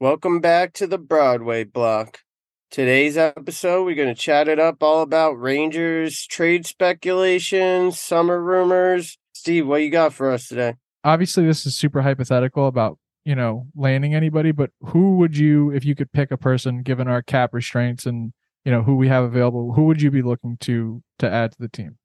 Welcome back to the Broadway block. Today's episode, we're going to chat it up all about Rangers trade speculation, summer rumors. Steve, what you got for us today? Obviously, this is super hypothetical about you know landing anybody, but who would you, if you could pick a person, given our cap restraints and you know who we have available, who would you be looking to to add to the team?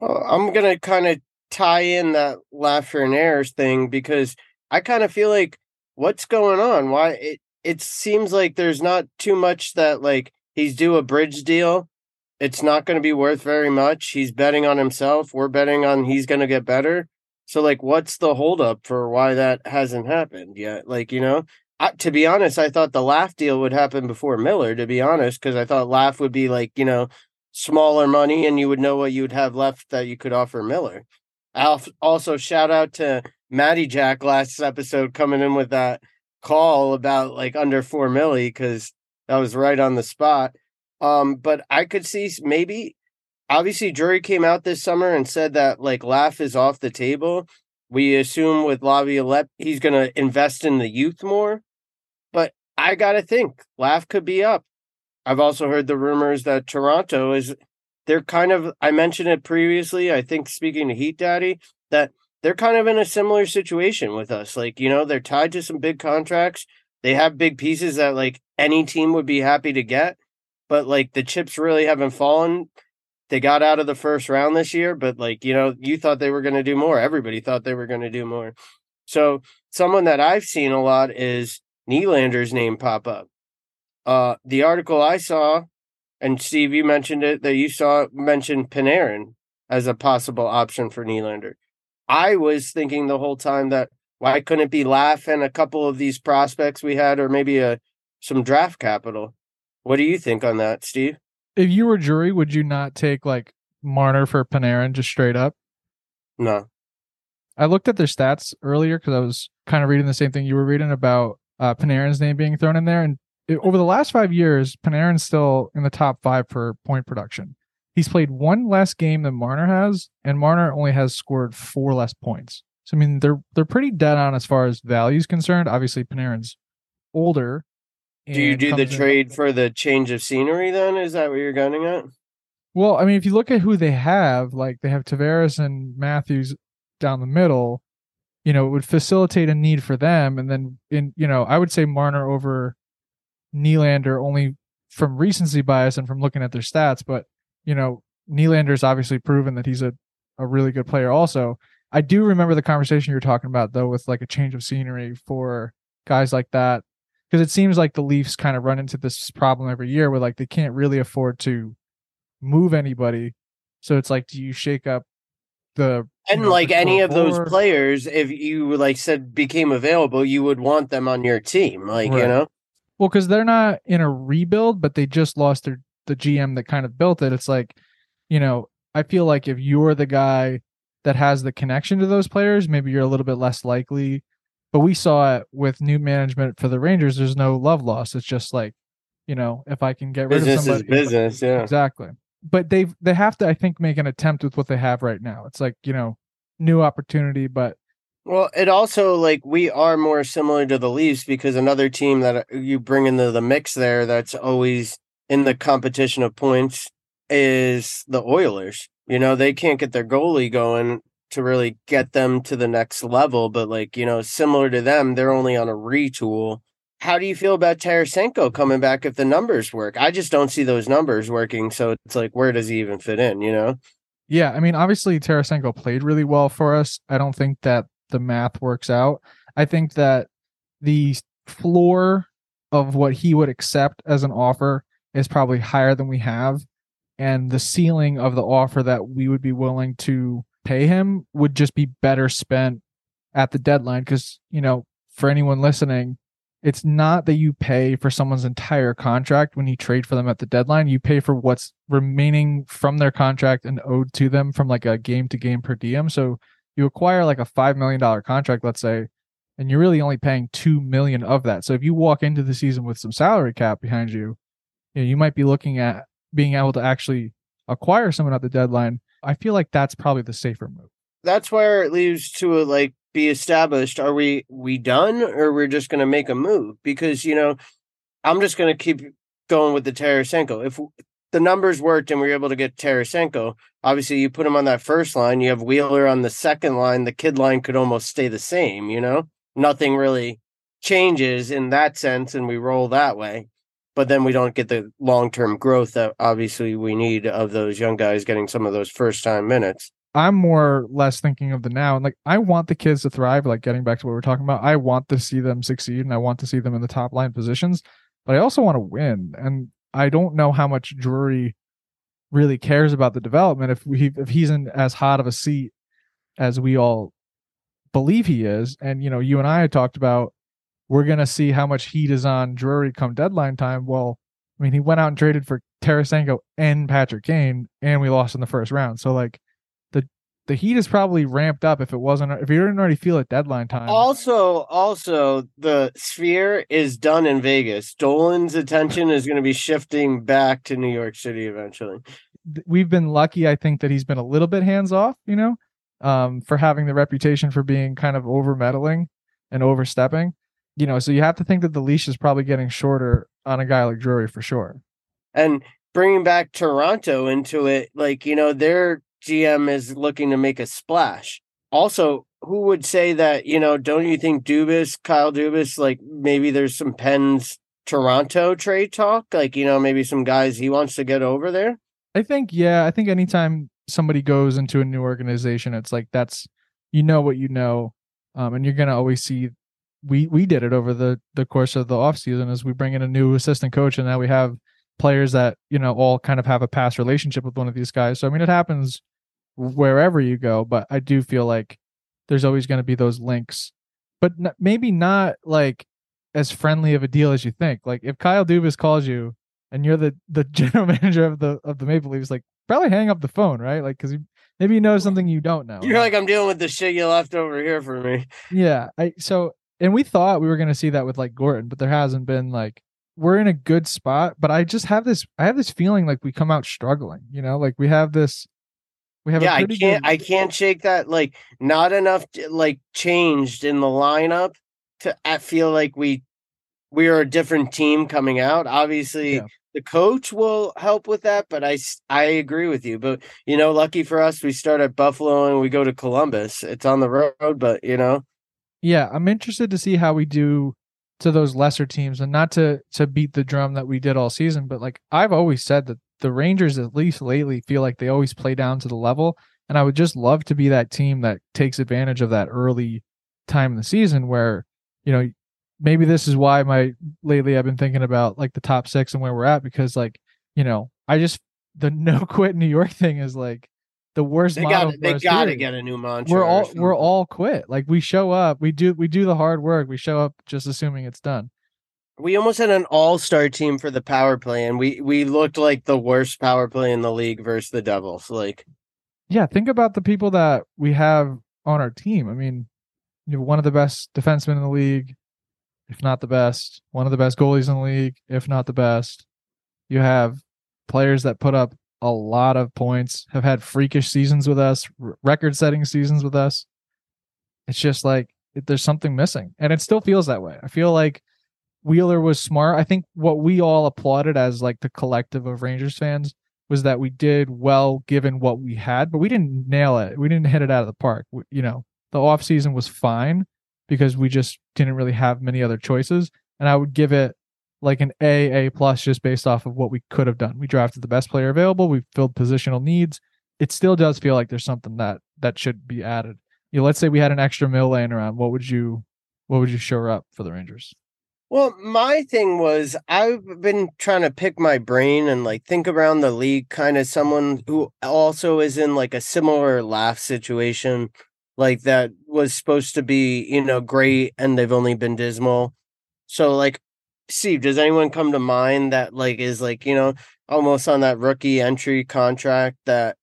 Well, I'm going to kind of tie in that Lafreniere thing because I kind of feel like what's going on? Why it it seems like there's not too much that like he's due a bridge deal. It's not going to be worth very much. He's betting on himself. We're betting on he's going to get better. So like what's the holdup for why that hasn't happened yet? Like, you know, I, to be honest, I thought the Laf deal would happen before Miller, to be honest, because I thought Laf would be like, you know, smaller money and you would know what you would have left that you could offer Miller. I'll also shout out to Maddie Jack last episode coming in with that call about like under four milli because that was right on the spot. Um, but I could see maybe obviously Drury came out this summer and said that like Laf is off the table. We assume with Laviolette he's gonna invest in the youth more. But I gotta think Laf could be up. I've also heard the rumors that Toronto is they're kind of I mentioned it previously, I think speaking to Heat Daddy, that they're kind of in a similar situation with us. Like, you know, they're tied to some big contracts. They have big pieces that like any team would be happy to get, but like the chips really haven't fallen. They got out of the first round this year, but like, you know, you thought they were going to do more. Everybody thought they were going to do more. So, someone that I've seen a lot is Nylander's name pop up. Uh, the article I saw, and Steve, you mentioned it, that you saw mentioned Panarin as a possible option for Nylander. I was thinking the whole time that why couldn't it be laughing a couple of these prospects we had, or maybe a some draft capital? What do you think on that, Steve? If you were Drury, would you not take like Marner for Panarin just straight up? No. I looked at their stats earlier because I was kind of reading the same thing you were reading about uh, Panarin's name being thrown in there, and it, over the last five years, Panarin's still in the top five for point production. He's played one less game than Marner has, and Marner only has scored four less points. So I mean, they're they're pretty dead on as far as value is concerned. Obviously, Panarin's older. Do you do the trade in... for the change of scenery? Then is that what you're gunning at? Well, I mean, if you look at who they have, like they have Tavares and Matthews down the middle, you know, it would facilitate a need for them. And then in, you know, I would say Marner over Nylander only from recency bias and from looking at their stats, but you know, Nylander's obviously proven that he's a, a really good player also. I do remember the conversation you were talking about though with like a change of scenery for guys like that because it seems like the Leafs kind of run into this problem every year where like they can't really afford to move anybody. So it's like do you shake up the and know, like any of those players if you like said became available you would want them on your team like right. you know well because they're not in a rebuild but they just lost their the GM that kind of built it, it's like, you know, I feel like if you're the guy that has the connection to those players, maybe you're a little bit less likely. But we saw it with new management for the Rangers. There's no love loss. It's just like, you know, if I can get rid of somebody, is business, yeah, exactly. But they they have to, I think, make an attempt with what they have right now. It's like you know, new opportunity, but well, it also like we are more similar to the Leafs because another team that uh, you bring into the mix there that's always in the competition of points is the Oilers. You know, they can't get their goalie going to really get them to the next level, but like, you know, similar to them, they're only on a retool. How do you feel about Tarasenko coming back if the numbers work? I just don't see those numbers working. So it's like, where does he even fit in, you know? Yeah. I mean, obviously, Tarasenko played really well for us. I don't think that the math works out. I think that the floor of what he would accept as an offer is probably higher than we have. And the ceiling of the offer that we would be willing to pay him would just be better spent at the deadline. Because you know for anyone listening it's not that you pay for someone's entire contract when you trade for them at the deadline. You pay for what's remaining from their contract and owed to them from like a game to game per diem. So you acquire like a $5 million contract let's say and you're really only paying 2 million of that. So if you walk into the season with some salary cap behind you you, know, you might be looking at being able to actually acquire someone at the deadline. I feel like that's probably the safer move. That's where it leads to like be established. Are we we done or we're just going to make a move? Because you know, I'm just going to keep going with the Tarasenko. If the numbers worked and we were able to get Tarasenko, obviously you put him on that first line. You have Wheeler on the second line. The kid line could almost stay the same. You know, nothing really changes in that sense, and we roll that way. But then we don't get the long term growth that obviously we need of those young guys getting some of those first time minutes. I'm more or less thinking of the now and like I want the kids to thrive, like getting back to what we are talking about. I want to see them succeed and I want to see them in the top line positions, but I also want to win. And I don't know how much Drury really cares about the development if we if he's in as hot of a seat as we all believe he is. And you know, you and I talked about we're gonna see how much heat is on Drury come deadline time. Well, I mean, he went out and traded for Tarasenko and Patrick Kane, and we lost in the first round. So like the the heat is probably ramped up if it wasn't if you didn't already feel it deadline time. Also, also the sphere is done in Vegas. Dolan's attention is going to be shifting back to New York City eventually. We've been lucky, I think, that he's been a little bit hands off, you know, um, for having the reputation for being kind of over meddling and overstepping. You know, so you have to think that the leash is probably getting shorter on a guy like Drury for sure. And bringing back Toronto into it, like, you know, they're GM is looking to make a splash. Also, who would say that, you know, don't you think Dubas, Kyle Dubas, like maybe there's some Pens Toronto trade talk? Like, you know, maybe some guys he wants to get over there? I think, yeah, I think anytime somebody goes into a new organization, it's like that's, you know, what you know. Um, and you're going to always see we we did it over the the course of the offseason as we bring in a new assistant coach and now we have players that you know all kind of have a past relationship with one of these guys so i mean it happens wherever you go. But I do feel like there's always going to be those links, but n- maybe not like as friendly of a deal as you think. Like if Kyle Dubas calls you and you're the the general manager of the of the Maple Leafs, like probably hang up the phone, right? Like because maybe you know something you don't know. You're like I'm dealing with the shit you left over here for me. Yeah, I so and we thought we were going to see that with like Gordon, but there hasn't been like we're in a good spot. But I just have this I have this feeling like we come out struggling. You know, like we have this we have yeah, I can't good... I can't shake that like not enough like changed in the lineup to I feel like we we are a different team coming out. Obviously, yeah. the coach will help with that, but I I agree with you. But you know, lucky for us, we start at Buffalo and we go to Columbus. It's on the road, but you know. Yeah, I'm interested to see how we do to those lesser teams and not to to beat the drum that we did all season, but like I've always said that the Rangers, at least lately, feel like they always play down to the level. And I would just love to be that team that takes advantage of that early time in the season where, you know, maybe this is why my lately I've been thinking about like the top six and where we're at because like, you know, I just the no quit New York thing is like the worst. They got they got to get a new mantra. We're all we're all quit. Like we show up, we do we do the hard work. We show up just assuming it's done we almost had an all-star team for the power play and we we looked like the worst power play in the league versus the devils like yeah think about the people that we have on our team i mean you have one of the best defensemen in the league if not the best one of the best goalies in the league if not the best you have players that put up a lot of points have had freakish seasons with us record-setting seasons with us it's just like there's something missing and it still feels that way i feel like Wheeler was smart. I think what we all applauded as like the collective of Rangers fans was that we did well given what we had, but we didn't nail it. We didn't hit it out of the park. We, you know, the off season was fine because we just didn't really have many other choices. And I would give it like an A, A plus just based off of what we could have done. We drafted the best player available. We filled positional needs. It still does feel like there's something that that should be added. You know, let's say we had an extra mill laying around. What would you what would you shore up for the Rangers? Well, my thing was I've been trying to pick my brain and like think around the league, kind of someone who also is in like a similar Laf situation, like that was supposed to be, you know, great and they've only been dismal. So, like, Steve, does anyone come to mind that like is like, you know, almost on that rookie entry contract that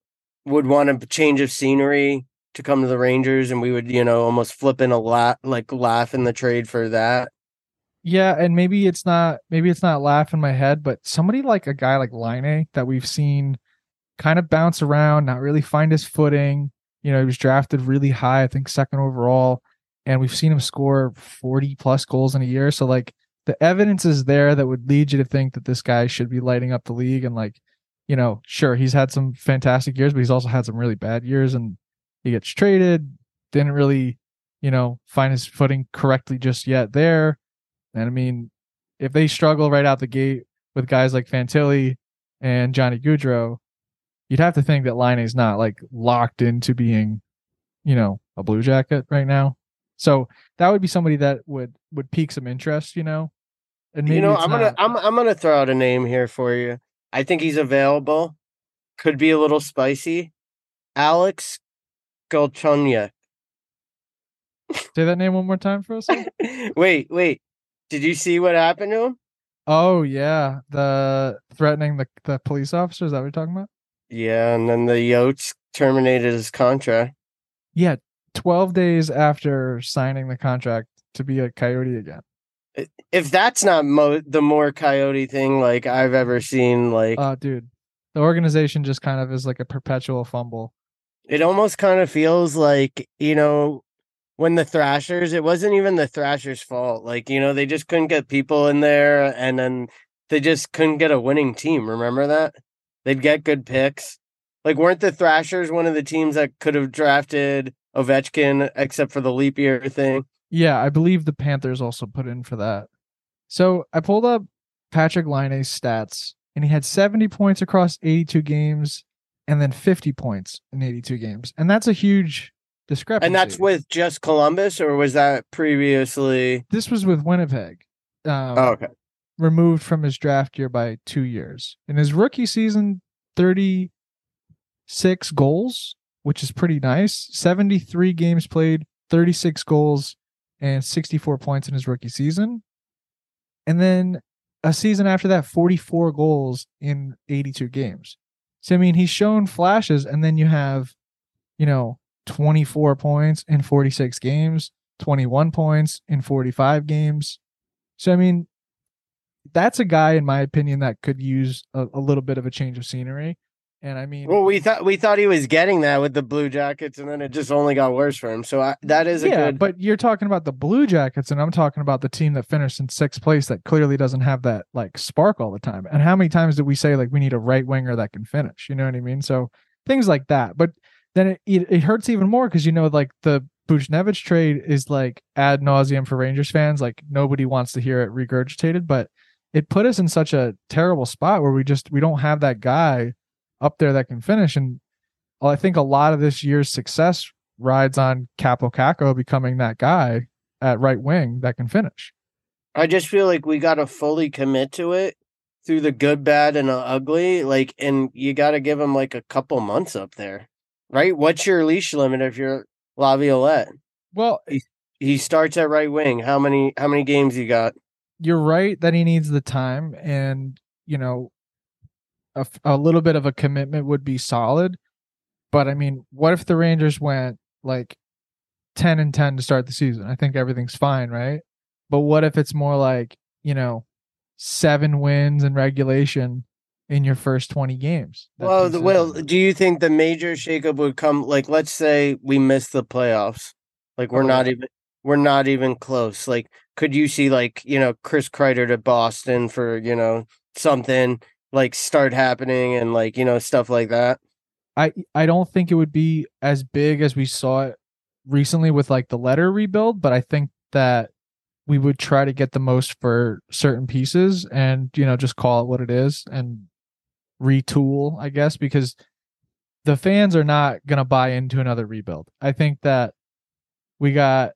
would want a change of scenery to come to the Rangers and we would, you know, almost flip in a lot like Laf in the trade for that? Yeah, and maybe it's not maybe it's not Laf in my head, but somebody like a guy like Laine that we've seen kind of bounce around, not really find his footing. You know, he was drafted really high, I think second overall. and we've seen him score 40 plus goals in a year. So like the evidence is there that would lead you to think that this guy should be lighting up the league and like, you know, sure, he's had some fantastic years, but he's also had some really bad years and he gets traded, didn't really, you know, find his footing correctly just yet there. And I mean, if they struggle right out the gate with guys like Fantilli and Johnny Gaudreau, you'd have to think that Laine is not like locked into being, you know, a blue jacket right now. So that would be somebody that would would pique some interest, you know. And you know, I'm not... gonna I'm I'm gonna throw out a name here for you. I think he's available. Could be a little spicy. Alex Galchenyuk. Say that name one more time for us. wait, wait. Did you see what happened to him? Oh yeah, the threatening the the police officers. That you're talking about? Yeah, and then the Yotes terminated his contract. Yeah, 12 days after signing the contract to be a coyote again. If that's not mo- the more coyote thing like I've ever seen like uh dude, the organization just kind of is like a perpetual fumble. It almost kind of feels like, you know, when the Thrashers, it wasn't even the Thrashers' fault. Like, you know, they just couldn't get people in there and then they just couldn't get a winning team. Remember that? They'd get good picks. Like, weren't the Thrashers one of the teams that could have drafted Ovechkin, except for the leap year thing. Yeah, I believe the Panthers also put in for that. So I pulled up Patrick Laine's stats, and he had 70 points across 82 games, and then 50 points in 82 games, and that's a huge discrepancy. And that's with just Columbus, or was that previously? This was with Winnipeg. Um, oh, okay. Removed from his draft year by two years. In his rookie season, 36 goals which is pretty nice. 73 games played, 36 goals, and 64 points in his rookie season. And then a season after that, 44 goals in 82 games. So, I mean, he's shown flashes, and then you have, you know, 24 points in 46 games, 21 points in 45 games. So, I mean, that's a guy, in my opinion, that could use a, a little bit of a change of scenery. And I mean, well, we thought we thought he was getting that with the Blue Jackets, and then it just only got worse for him. So I, that is a yeah, good. But you're talking about the Blue Jackets, and I'm talking about the team that finished in sixth place that clearly doesn't have that like spark all the time. And how many times did we say like we need a right winger that can finish? You know what I mean? So things like that. But then it it, it hurts even more because you know like the Buchnevich trade is like ad nauseum for Rangers fans. Like nobody wants to hear it regurgitated, but it put us in such a terrible spot where we just we don't have that guy up there that can finish. And I think a lot of this year's success rides on Kaapo Kakko becoming that guy at right wing that can finish. I just feel like we got to fully commit to it through the good, bad, and the ugly. Like, and you got to give him like a couple months up there, right? What's your leash limit if you're Laviolette? Well, he, he starts at right wing. How many how many games you got? You're right that he needs the time, and you know a, a little bit of a commitment would be solid. But I mean, what if the Rangers went like 10 and 10 to start the season? I think everything's fine, right? But what if it's more like, you know, seven wins in regulation in your first 20 games? Well, the, well, do you think the major shakeup would come like let's say we miss the playoffs? Like we're not even we're not even close. Like could you see like, you know, Chris Kreider to Boston for, you know, something like start happening and like you know stuff like that? I i don't think it would be as big as we saw it recently with like the letter rebuild but i think that we would try to get the most for certain pieces and you know just call it what it is and retool i guess because the fans are not going to buy into another rebuild. I think that we got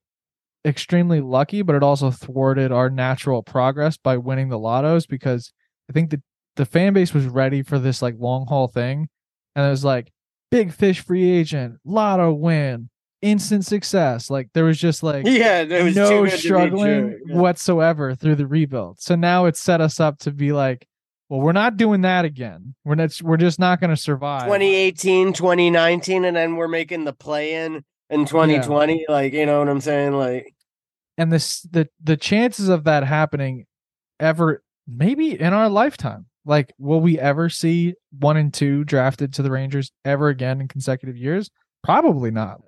extremely lucky but it also thwarted our natural progress by winning the lottos because i think the the fan base was ready for this like long haul thing, and it was like big fish free agent, lotto win, instant success. Like there was just like yeah, there was no struggling yeah. whatsoever through the rebuild. So now it's set us up to be like, well, we're not doing that again. We're not. We're just not going to survive. 2018, 2019, and then we're making the play in in 2020. Yeah. Like you know what I'm saying? Like, and this the the chances of that happening ever maybe in our lifetime like, will we ever see one and two drafted to the Rangers ever again in consecutive years? Probably not.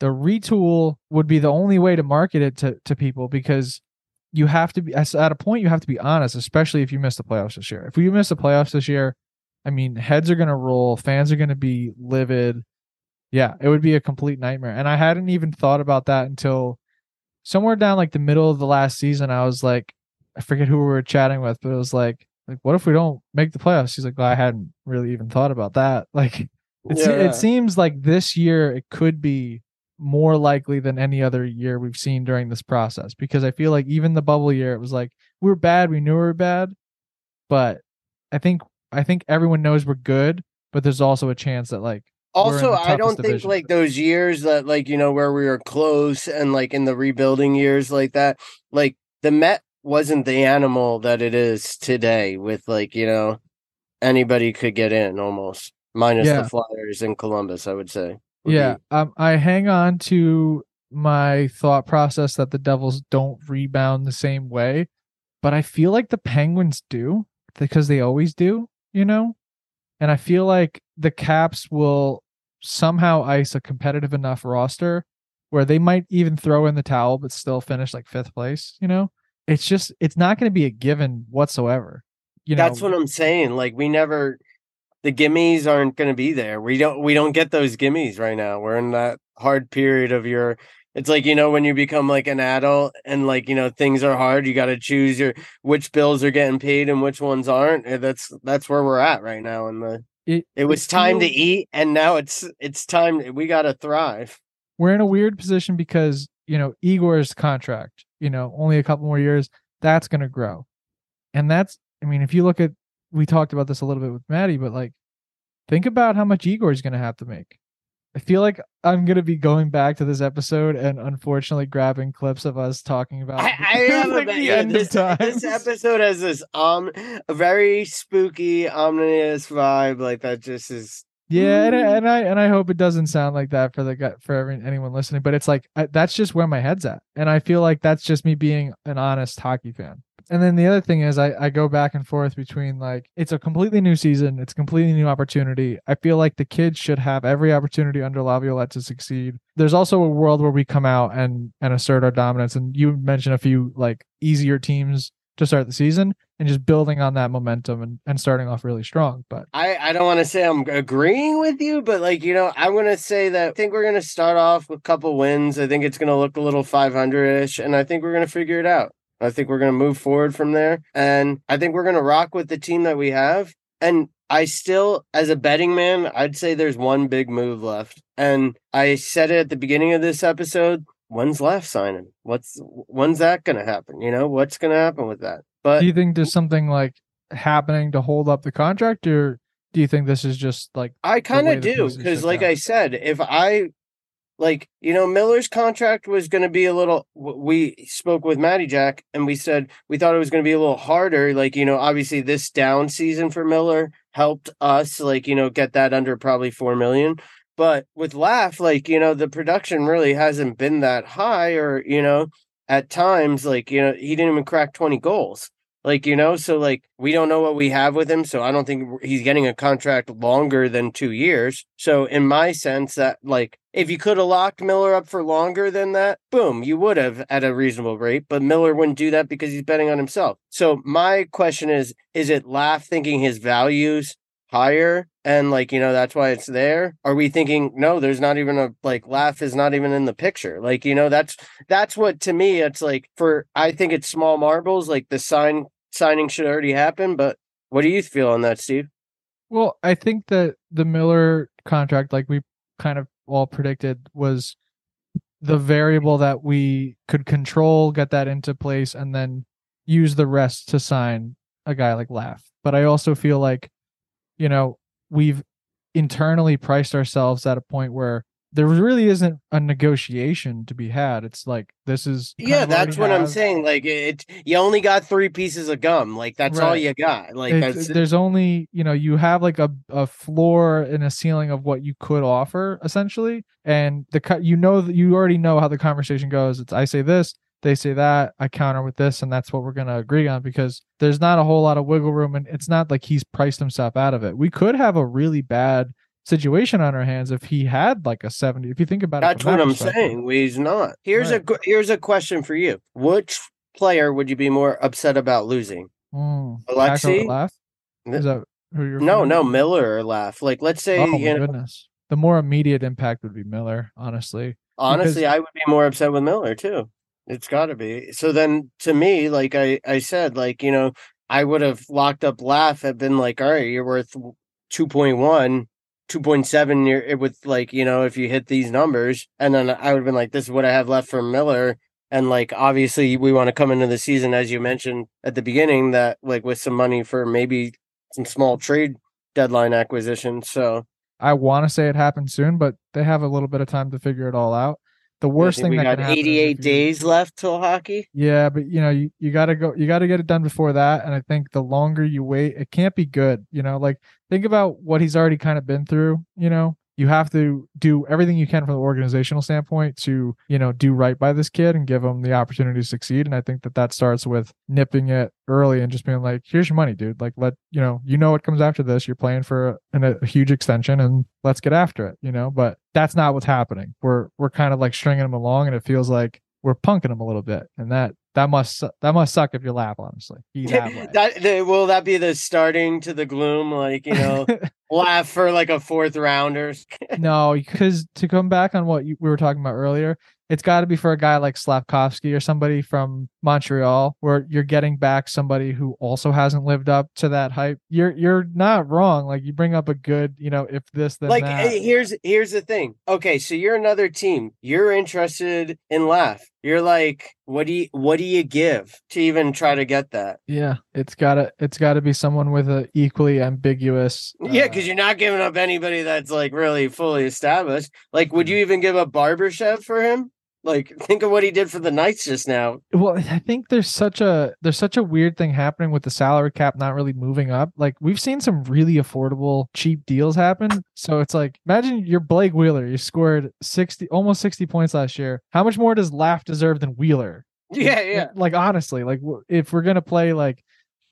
the retool would be the only way to market it to, to people because you have to be at a point you have to be honest, especially if you miss the playoffs this year. If you miss the playoffs this year, I mean, heads are gonna roll, fans are gonna be livid. Yeah, it would be a complete nightmare. And I hadn't even thought about that until somewhere down like the middle of the last season. I was like, I forget who we were chatting with, but it was like, like, what if we don't make the playoffs? He's like, well, I hadn't really even thought about that. Like, it, yeah. it seems like this year it could be more likely than any other year we've seen during this process because I feel like even the bubble year, it was like we were bad, we knew we were bad, but I think I think everyone knows we're good, but there's also a chance that like also i don't think like those years that like you know where we were close and like in the rebuilding years like that like the met wasn't the animal that it is today with like you know anybody could get in almost minus yeah. the flyers in columbus i would say yeah, um, I hang on to my thought process that the Devils don't rebound the same way, but I feel like the Penguins do because they always do, you know? And I feel like the Caps will somehow ice a competitive enough roster where they might even throw in the towel but still finish like fifth place, you know? It's just it's not going to be a given whatsoever. You know, That's what I'm saying. Like we never the gimmies aren't going to be there. We don't we don't get those gimmies right now. We're in that hard period of your it's like you know when you become like an adult and like you know things are hard you got to choose your which bills are getting paid and which ones aren't eh, that's that's where we're at right now and the it, it was time to eat and now it's it's time we got to thrive we're in a weird position because you know igor's contract you know only a couple more years that's going to grow and that's i mean if you look at we talked about this a little bit with Maddie, but like, think about how much Igor is going to have to make. I feel like I'm going to be going back to this episode and unfortunately grabbing clips of us talking about. I, I have like the end this, of time. This episode has this um a very spooky, ominous vibe. Like that just is. Yeah, and, mm. and I and I hope it doesn't sound like that for the for every, anyone listening. But it's like I, that's just where my head's at, and I feel like that's just me being an honest hockey fan. And then the other thing is I, I go back and forth between like it's a completely new season it's a completely new opportunity. I feel like the kids should have every opportunity under laviolette to succeed. There's also a world where we come out and and assert our dominance and you mentioned a few like easier teams to start the season and just building on that momentum and, and starting off really strong but i i don't want to say i'm agreeing with you but like you know i'm going to say that i think we're going to start off with a couple wins i think it's going to look a little 500ish and i think we're going to figure it out I think we're going to move forward from there. And I think we're going to rock with the team that we have. And I still, as a betting man, I'd say there's one big move left. And I said it at the beginning of this episode. When's left signing? What's when's that going to happen? You know, what's going to happen with that? But do you think there's something like happening to hold up the contract, or do you think this is just like I kind of do because, like I said, if I like you know miller's contract was going to be a little we spoke with maddie jack and we said we thought it was going to be a little harder like you know obviously this down season for miller helped us like you know get that under probably 4 million but with Laf like you know the production really hasn't been that high or you know at times like you know he didn't even crack 20 goals like, you know, so like we don't know what we have with him. So I don't think he's getting a contract longer than two years. So, in my sense, that like if you could have locked Miller up for longer than that, boom, you would have at a reasonable rate. But Miller wouldn't do that because he's betting on himself. So, my question is is it Laf thinking his values higher and like you know that's why it's there. Are we thinking no there's not even a like Laf is not even in the picture? Like you know that's that's what to me it's like for i think it's small marbles like the sign signing should already happen but what do you feel on that steve? Well i think that the miller contract like we kind of all predicted was the variable that we could control get that into place and then use the rest to sign a guy like Laf. But i also feel like you know, we've internally priced ourselves at a point where there really isn't a negotiation to be had. It's like this is yeah, that's what have. I'm saying. Like it, you only got three pieces of gum. Like that's right. all you got. Like there's only you know you have like a a floor and a ceiling of what you could offer essentially, and the cut you know that you already know how the conversation goes. It's I say this, they say that i counter with this and that's what we're going to agree on because there's not a whole lot of wiggle room and it's not like he's priced himself out of it we could have a really bad situation on our hands if he had like a 70. If you think about That's it, from what I'm saying. He's not. Here's Right. a here's a question for you. Which player would you be more upset about losing? Mm. Alexi? Laf? Is that who you're No, no, to? Miller or Laf. Like, let's say Oh you my know, goodness. The more immediate impact would be Miller, honestly. honestly, I would be more upset with Miller too. It's got to be. So then, to me, like I I said, like you know, I would have locked up Laf. Have been like, all right, you're worth 2.1. 2.7 you're eh, with like you know if you hit these numbers and then i would have been like this is what i have left for miller and like obviously we want to come into the season as you mentioned at the beginning that like with some money for maybe some small trade deadline acquisition so I want to say it happened soon, but they have a little bit of time to figure it all out. The worst think thing we that got can happen is 88 you- days left till hockey Yeah, but you know, you, you gotta go you gotta get it done before that. And I think the longer you wait, it can't be good. You know, like think about what he's already kind of been through, you know. You have to do everything you can from the organizational standpoint to, you know, do right by this kid and give him the opportunity to succeed. And I think that that starts with nipping it early and just being like, "Here's your money, dude. Like, let you know, you know what comes after this. You're playing for a, a huge extension, and let's get after it." You know, but that's not what's happening. We're we're kind of like stringing him along, and it feels like we're punking him a little bit, and that that must that must suck if you Laf. Honestly, that that the, will that be the starting to the gloom like you know Laf for like a fourth rounder no, because to come back on what you, we were talking about earlier, it's got to be for a guy like Slavkovsky or somebody from Montreal, where you're getting back somebody who also hasn't lived up to that hype. You're you're not wrong. Like you bring up a good, you know, if this then like that. here's here's the thing okay so you're another team you're interested in Laf you're like what do you what do you give to even try to get that? Yeah, it's gotta it's gotta be someone with a equally ambiguous. yeah uh, because you're not giving up anybody that's like really fully established. Like would you even give up barbashev for him like think of what he did for the knights just now Well, I think there's such a there's such a weird thing happening with the salary cap not really moving up. Like we've seen some really affordable cheap deals happen. So it's like imagine you're Blake Wheeler. You scored 60 almost 60 points last year. How much more does Laf deserve than Wheeler? yeah yeah Like honestly, like if we're going to play like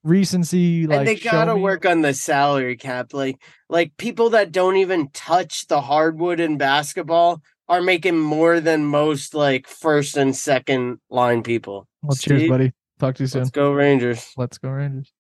recency like and they gotta work on the salary cap. Like like people that don't even touch the hardwood in basketball are making more than most like first and second line people. Well, cheers, buddy. Talk to you soon. Let's go Rangers. Let's go Rangers.